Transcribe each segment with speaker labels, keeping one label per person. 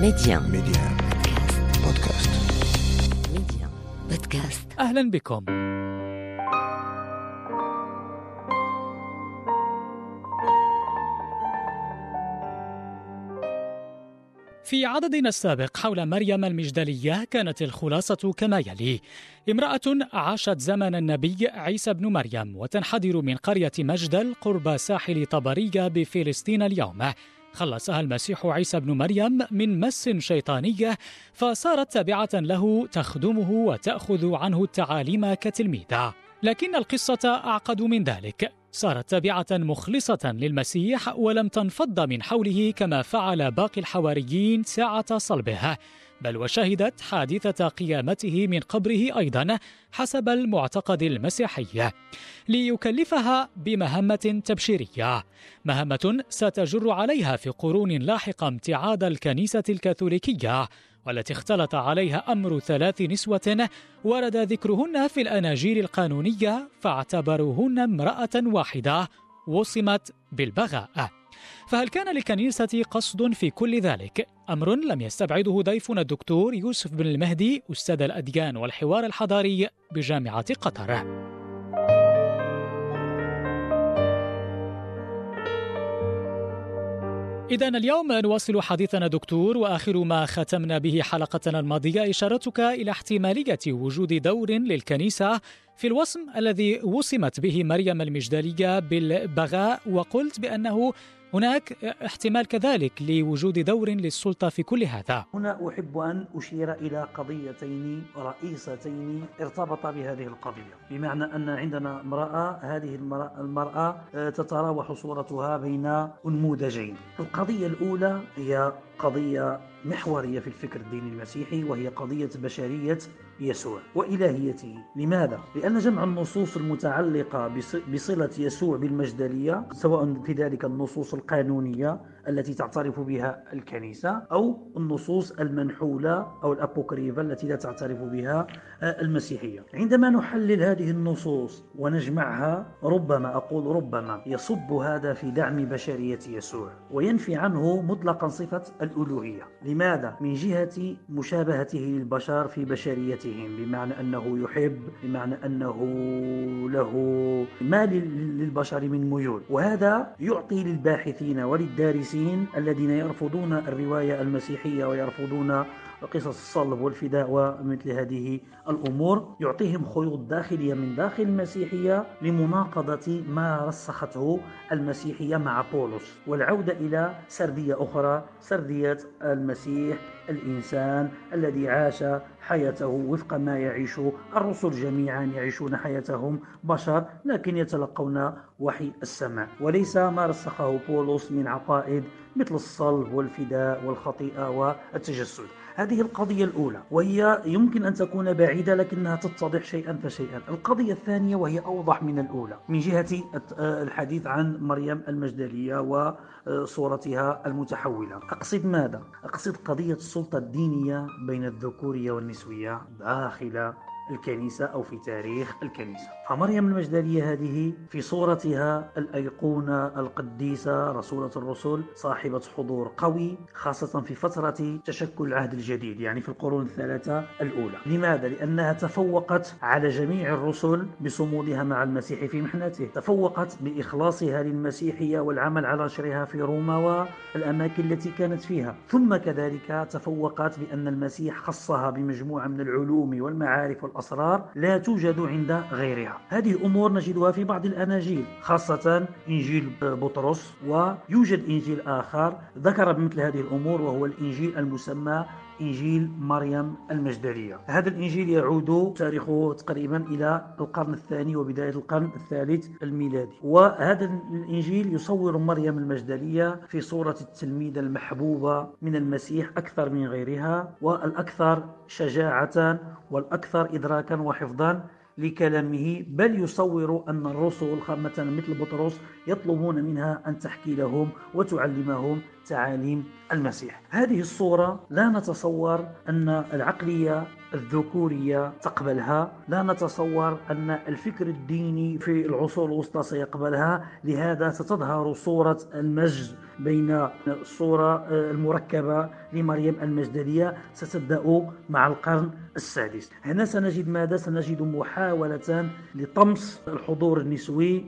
Speaker 1: ميديان
Speaker 2: ميديان بودكاست
Speaker 1: ميديان بودكاست
Speaker 3: أهلا بكم. في عددنا السابق حول مريم المجدلية كانت الخلاصة كما يلي: امرأة عاشت زمن النبي عيسى بن مريم وتنحدر من قرية مجدل قرب ساحل طبرية بفلسطين اليوم. خلصها المسيح عيسى بن مريم من مس شيطانية فصارت تابعة له تخدمه وتأخذ عنه التعاليم كتلميذة. لكن القصة أعقد من ذلك صارت تابعة مخلصة للمسيح ولم تنفض من حوله كما فعل باقي الحواريين ساعة صلبه بل وشهدت حادثة قيامته من قبره أيضا حسب المعتقد المسيحي ليكلفها بمهمة تبشيرية. مهمة ستجر عليها في قرون لاحقة امتعاد الكنيسة الكاثوليكية والتي اختلط عليها أمر ثلاث نسوة ورد ذكرهن في الاناجيل القانونية فاعتبروهن امرأة واحدة وصمت بالبغاء. فهل كان للكنيسة قصد في كل ذلك؟ أمر لم يستبعده ضيفنا الدكتور يوسف بن المهدي أستاذ الأديان والحوار الحضاري بجامعة قطر. إذا اليوم نواصل حديثنا دكتور وآخر ما ختمنا به حلقتنا الماضية إشارتك إلى احتمالية وجود دور للكنيسة في الوصم الذي وصمت به مريم المجدلية بالبغاء وقلت بأنه هناك احتمال كذلك لوجود دور للسلطة في كل هذا.
Speaker 4: هنا أحب أن أشير إلى قضيتين رئيستين ارتبط بهذه القضية. بمعنى أن عندنا امرأة هذه المرأة, المرأة تتراوح صورتها بين أنموذجين. القضية الأولى هي قضية محورية في الفكر الديني المسيحي وهي قضية بشرية يسوع وإلهيته لماذا؟ لأن جمع النصوص المتعلقة بصلة يسوع بالمجدلية سواء في ذلك النصوص القانونية التي تعترف بها الكنيسة أو النصوص المنحولة أو الأبوكريفة التي لا تعترف بها المسيحية. عندما نحلل هذه النصوص ونجمعها ربما أقول ربما يصب هذا في دعم بشرية يسوع وينفي عنه مطلقا صفة الألوهية. لماذا؟ من جهة مشابهته للبشر في بشريتهم بمعنى أنه يحب بمعنى أنه له ما للبشر من ميول. وهذا يعطي للباحثين وللدارسين الذين يرفضون الرواية المسيحية ويرفضون قصص الصلب والفداء ومثل هذه الأمور يعطيهم خيوط داخلية من داخل المسيحية لمناقضة ما رسخته المسيحية مع بولس والعودة إلى سردية أخرى سردية المسيح الإنسان الذي عاش حياته وفق ما يعيش الرسل جميعا يعيشون حياتهم بشر لكن يتلقون وحي السماء. وليس ما رسخه بولس من عقائد مثل الصلب والفداء والخطيئة والتجسد. هذه القضية الأولى وهي يمكن أن تكون بعيدة لكنها تتضح شيئا فشيئا. القضية الثانية وهي أوضح من الأولى. من جهة الحديث عن مريم المجدلية وصورتها المتحولة. أقصد ماذا؟ أقصد قضية السلطة الدينية بين الذكورية والنسوية داخل الكنيسة أو في تاريخ الكنيسة. فمريم المجدلية هذه في صورتها الأيقونة القديسة رسولة الرسل صاحبة حضور قوي خاصة في فترة تشكل العهد الجديد يعني في القرون الثلاثة الأولى. لماذا؟ لأنها تفوقت على جميع الرسل بصمودها مع المسيح في محنته. تفوقت بإخلاصها للمسيحية والعمل على نشرها في روما والأماكن التي كانت فيها. ثم كذلك تفوقت بأن المسيح خصها بمجموعة من العلوم والمعارف والأسرار لا توجد عند غيرها. هذه أمور نجدها في بعض الأناجيل خاصة إنجيل بطرس ويوجد إنجيل آخر ذكر بمثل هذه الأمور وهو الإنجيل المسمى إنجيل مريم المجدلية. هذا الإنجيل يعود تاريخه تقريبا إلى القرن الثاني وبداية القرن الثالث الميلادي. وهذا الإنجيل يصور مريم المجدلية في صورة التلميذة المحبوبة من المسيح أكثر من غيرها والأكثر شجاعة والأكثر إدراكا وحفظا لكلامه بل يصور أن الرسل مثلا مثل بطرس يطلبون منها أن تحكي لهم وتعلمهم تعاليم المسيح. هذه الصورة لا نتصور أن العقلية الذكورية تقبلها لا نتصور أن الفكر الديني في العصور الوسطى سيقبلها. لهذا ستظهر صورة المجد بين الصورة المركبة لمريم المجدلية ستبدأ مع القرن السادس هنا سنجد ماذا؟ سنجد محاولة لطمس الحضور النسوي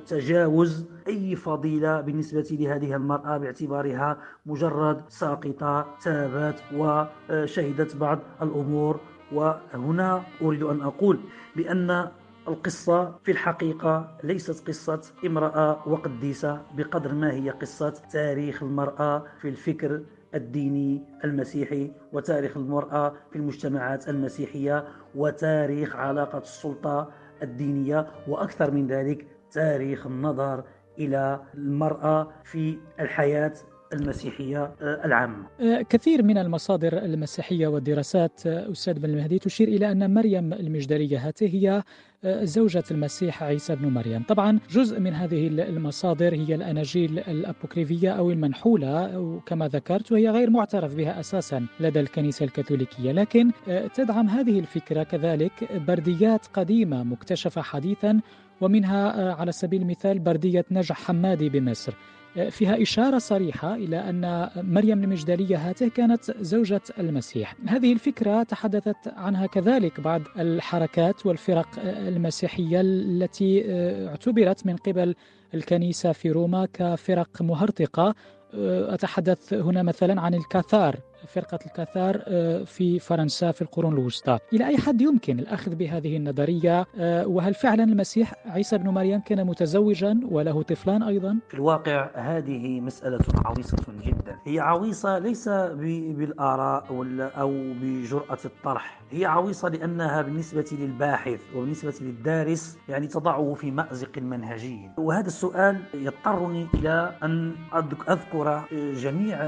Speaker 4: وتجاوز أي فضيلة بالنسبة لهذه المرأة باعتبارها مجرد ساقطة تابت وشهدت بعض الأمور وهنا أريد أن أقول بأن القصة في الحقيقة ليست قصة امرأة وقديسة بقدر ما هي قصة تاريخ المرأة في الفكر الديني المسيحي وتاريخ المرأة في المجتمعات المسيحية وتاريخ علاقة السلطة الدينية وأكثر من ذلك تاريخ النظر إلى المرأة في الحياة المسيحية آه، العامة
Speaker 3: آه، كثير من المصادر المسيحية والدراسات آه، أستاذ بن المهدي تشير إلى أن مريم المجدلية هاته هي زوجة المسيح عيسى بن مريم. طبعا جزء من هذه المصادر هي الأناجيل الأبوكريفية أو المنحولة كما ذكرت وهي غير معترف بها أساسا لدى الكنيسة الكاثوليكية. لكن تدعم هذه الفكرة كذلك برديات قديمة مكتشفة حديثا ومنها على سبيل المثال بردية نجح حمادي بمصر. فيها إشارة صريحة إلى أن مريم المجدلية هاته كانت زوجة المسيح. هذه الفكرة تحدثت عنها كذلك بعض الحركات والفرق المسيحية التي اعتبرت من قبل الكنيسة في روما كفرق مهرطقة. أتحدث هنا مثلا عن الكاثار. فرقة الكاثار آه، في فرنسا في القرون الوسطى. إلى أي حد يمكن الأخذ بهذه النظرية؟ آه، وهل فعلا المسيح عيسى بن مريم كان متزوجا وله طفلان أيضا؟
Speaker 4: في الواقع هذه مسألة عويصة جدا. هي عويصة ليس بالآراء أو بجرأة الطرح. هي عويصة لأنها بالنسبة للباحث وبالنسبة للدارس يعني تضعه في مأزق منهجي. وهذا السؤال يضطرني إلى أن أذكر جميع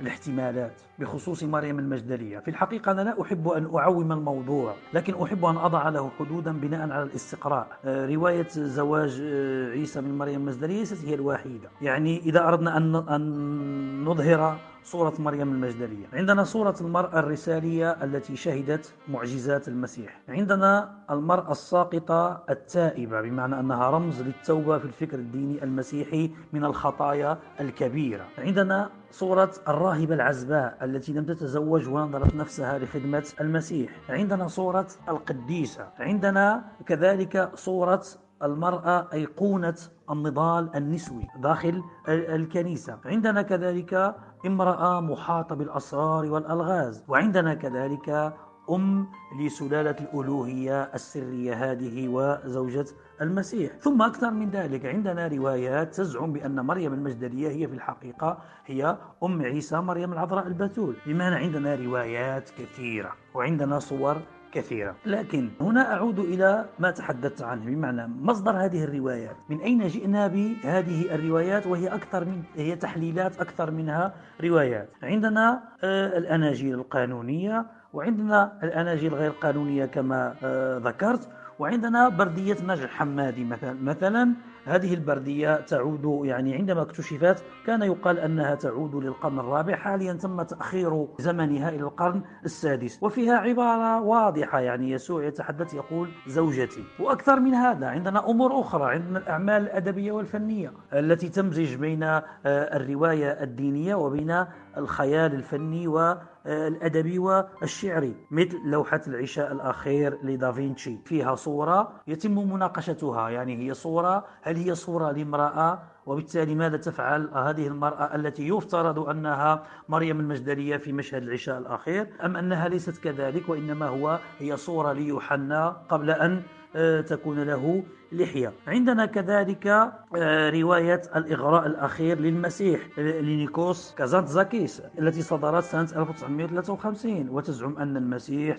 Speaker 4: الاحتمالات بخصوص مريم المجدلية. في الحقيقة أنا لا أحب أن أعوم الموضوع لكن أحب أن أضع له حدودا بناء على الاستقراء. آه، رواية زواج آه، عيسى من مريم المجدلية ليست هي الوحيدة. يعني إذا أردنا أن نظهر صورة مريم المجدلية. عندنا صورة المرأة الرسالية التي شهدت معجزات المسيح. عندنا المرأة الساقطة التائبة بمعنى أنها رمز للتوبة في الفكر الديني المسيحي من الخطايا الكبيرة. عندنا صورة الراهبة العزباء التي لم تتزوج ونظرت نفسها لخدمة المسيح. عندنا صورة القديسة. عندنا كذلك صورة المرأة أيقونة النضال النسوي داخل الكنيسة. عندنا كذلك امرأة محاطة بالأسرار والألغاز وعندنا كذلك أم لسلالة الألوهية السرية هذه وزوجة المسيح. ثم أكثر من ذلك عندنا روايات تزعم بأن مريم المجدلية هي في الحقيقة هي أم عيسى مريم العذراء البتول. بمعنى عندنا روايات كثيرة وعندنا صور كثيرة. لكن هنا أعود إلى ما تحدثت عنه بمعنى مصدر هذه الروايات. من أين جئنا بهذه الروايات؟ وهي أكثر من هي تحليلات أكثر منها روايات. عندنا آه، الأناجيل القانونية وعندنا الأناجيل غير قانونية كما آه، ذكرت وعندنا بردية نجع حمادي مثلا مثلا هذه البردية تعود يعني عندما اكتشفت كان يقال أنها تعود للقرن الرابع حاليا تم تأخير زمنها إلى القرن السادس وفيها عبارة واضحة يعني يسوع يتحدث يقول زوجتي. وأكثر من هذا عندنا أمور أخرى عندنا الأعمال الأدبية والفنية التي تمزج بين آه، الرواية الدينية وبين الخيال الفني والأدبي والشعري مثل لوحة العشاء الأخير لدافنشي فيها صورة يتم مناقشتها يعني هي صورة هل هي صورة لامرأة؟ وبالتالي ماذا تفعل هذه المرأة التي يفترض أنها مريم المجدلية في مشهد العشاء الأخير؟ أم أنها ليست كذلك؟ وإنما هو هي صورة ليوحنا قبل أن آه، تكون له لحية. عندنا كذلك آه، رواية الإغراء الأخير للمسيح لنيكوس كازانتزاكيس التي صدرت سنة 1953 وتزعم أن المسيح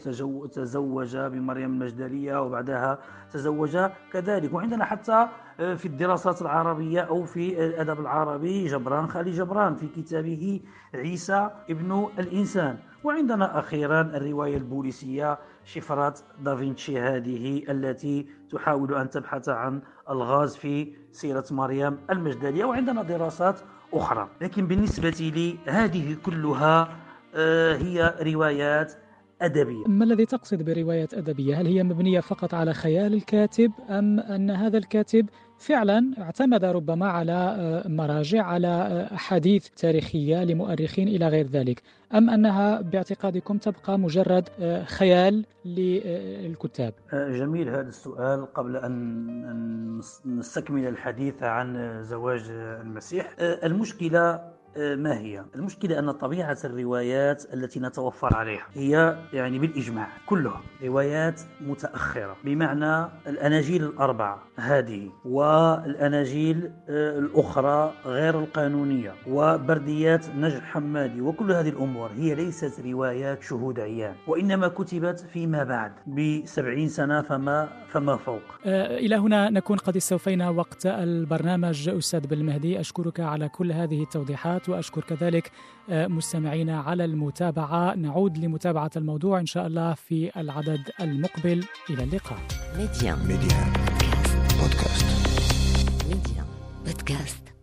Speaker 4: تزوج بمريم المجدلية وبعدها تزوج كذلك. وعندنا حتى آه، في الدراسات العربية أو في الأدب العربي جبران خالي جبران في كتابه عيسى ابن الإنسان. وعندنا أخيرا الرواية البوليسية شفرات دافنشي هذه التي تحاول أن تبحث عن الغاز في سيرة مريم المجدلية وعندنا دراسات أخرى لكن بالنسبة لي هذه كلها آه، هي روايات أدبية
Speaker 3: ما الذي تقصد برواية أدبية؟ هل هي مبنية فقط على خيال الكاتب أم أن هذا الكاتب فعلا اعتمد ربما على آه، مراجع على آه، أحاديث تاريخية لمؤرخين إلى غير ذلك. أم أنها باعتقادكم تبقى مجرد آه، خيال للكتاب
Speaker 4: جميل. هذا السؤال قبل أن نستكمل الحديث عن زواج المسيح. المشكلة آه، ما هي؟ المشكلة أن طبيعة الروايات التي نتوفر عليها هي يعني بالإجماع كلها روايات متأخرة بمعنى الأناجيل الأربعة هذه والأناجيل آه، الأخرى غير القانونية وبرديات نجح حمادي وكل هذه الأمور هي ليست روايات شهود عيان وإنما كتبت فيما بعد بسبعين سنة فما, فما فوق
Speaker 3: آه، إلى هنا نكون قد استوفينا وقت البرنامج أستاذ بالمهدي أشكرك على كل هذه التوضيحات وأشكر كذلك آه، مستمعينا على المتابعة. نعود لمتابعة الموضوع إن شاء الله في العدد المقبل. إلى اللقاء.
Speaker 1: ميديا.
Speaker 2: ميديا. بودكاست.
Speaker 1: ميديا. بودكاست.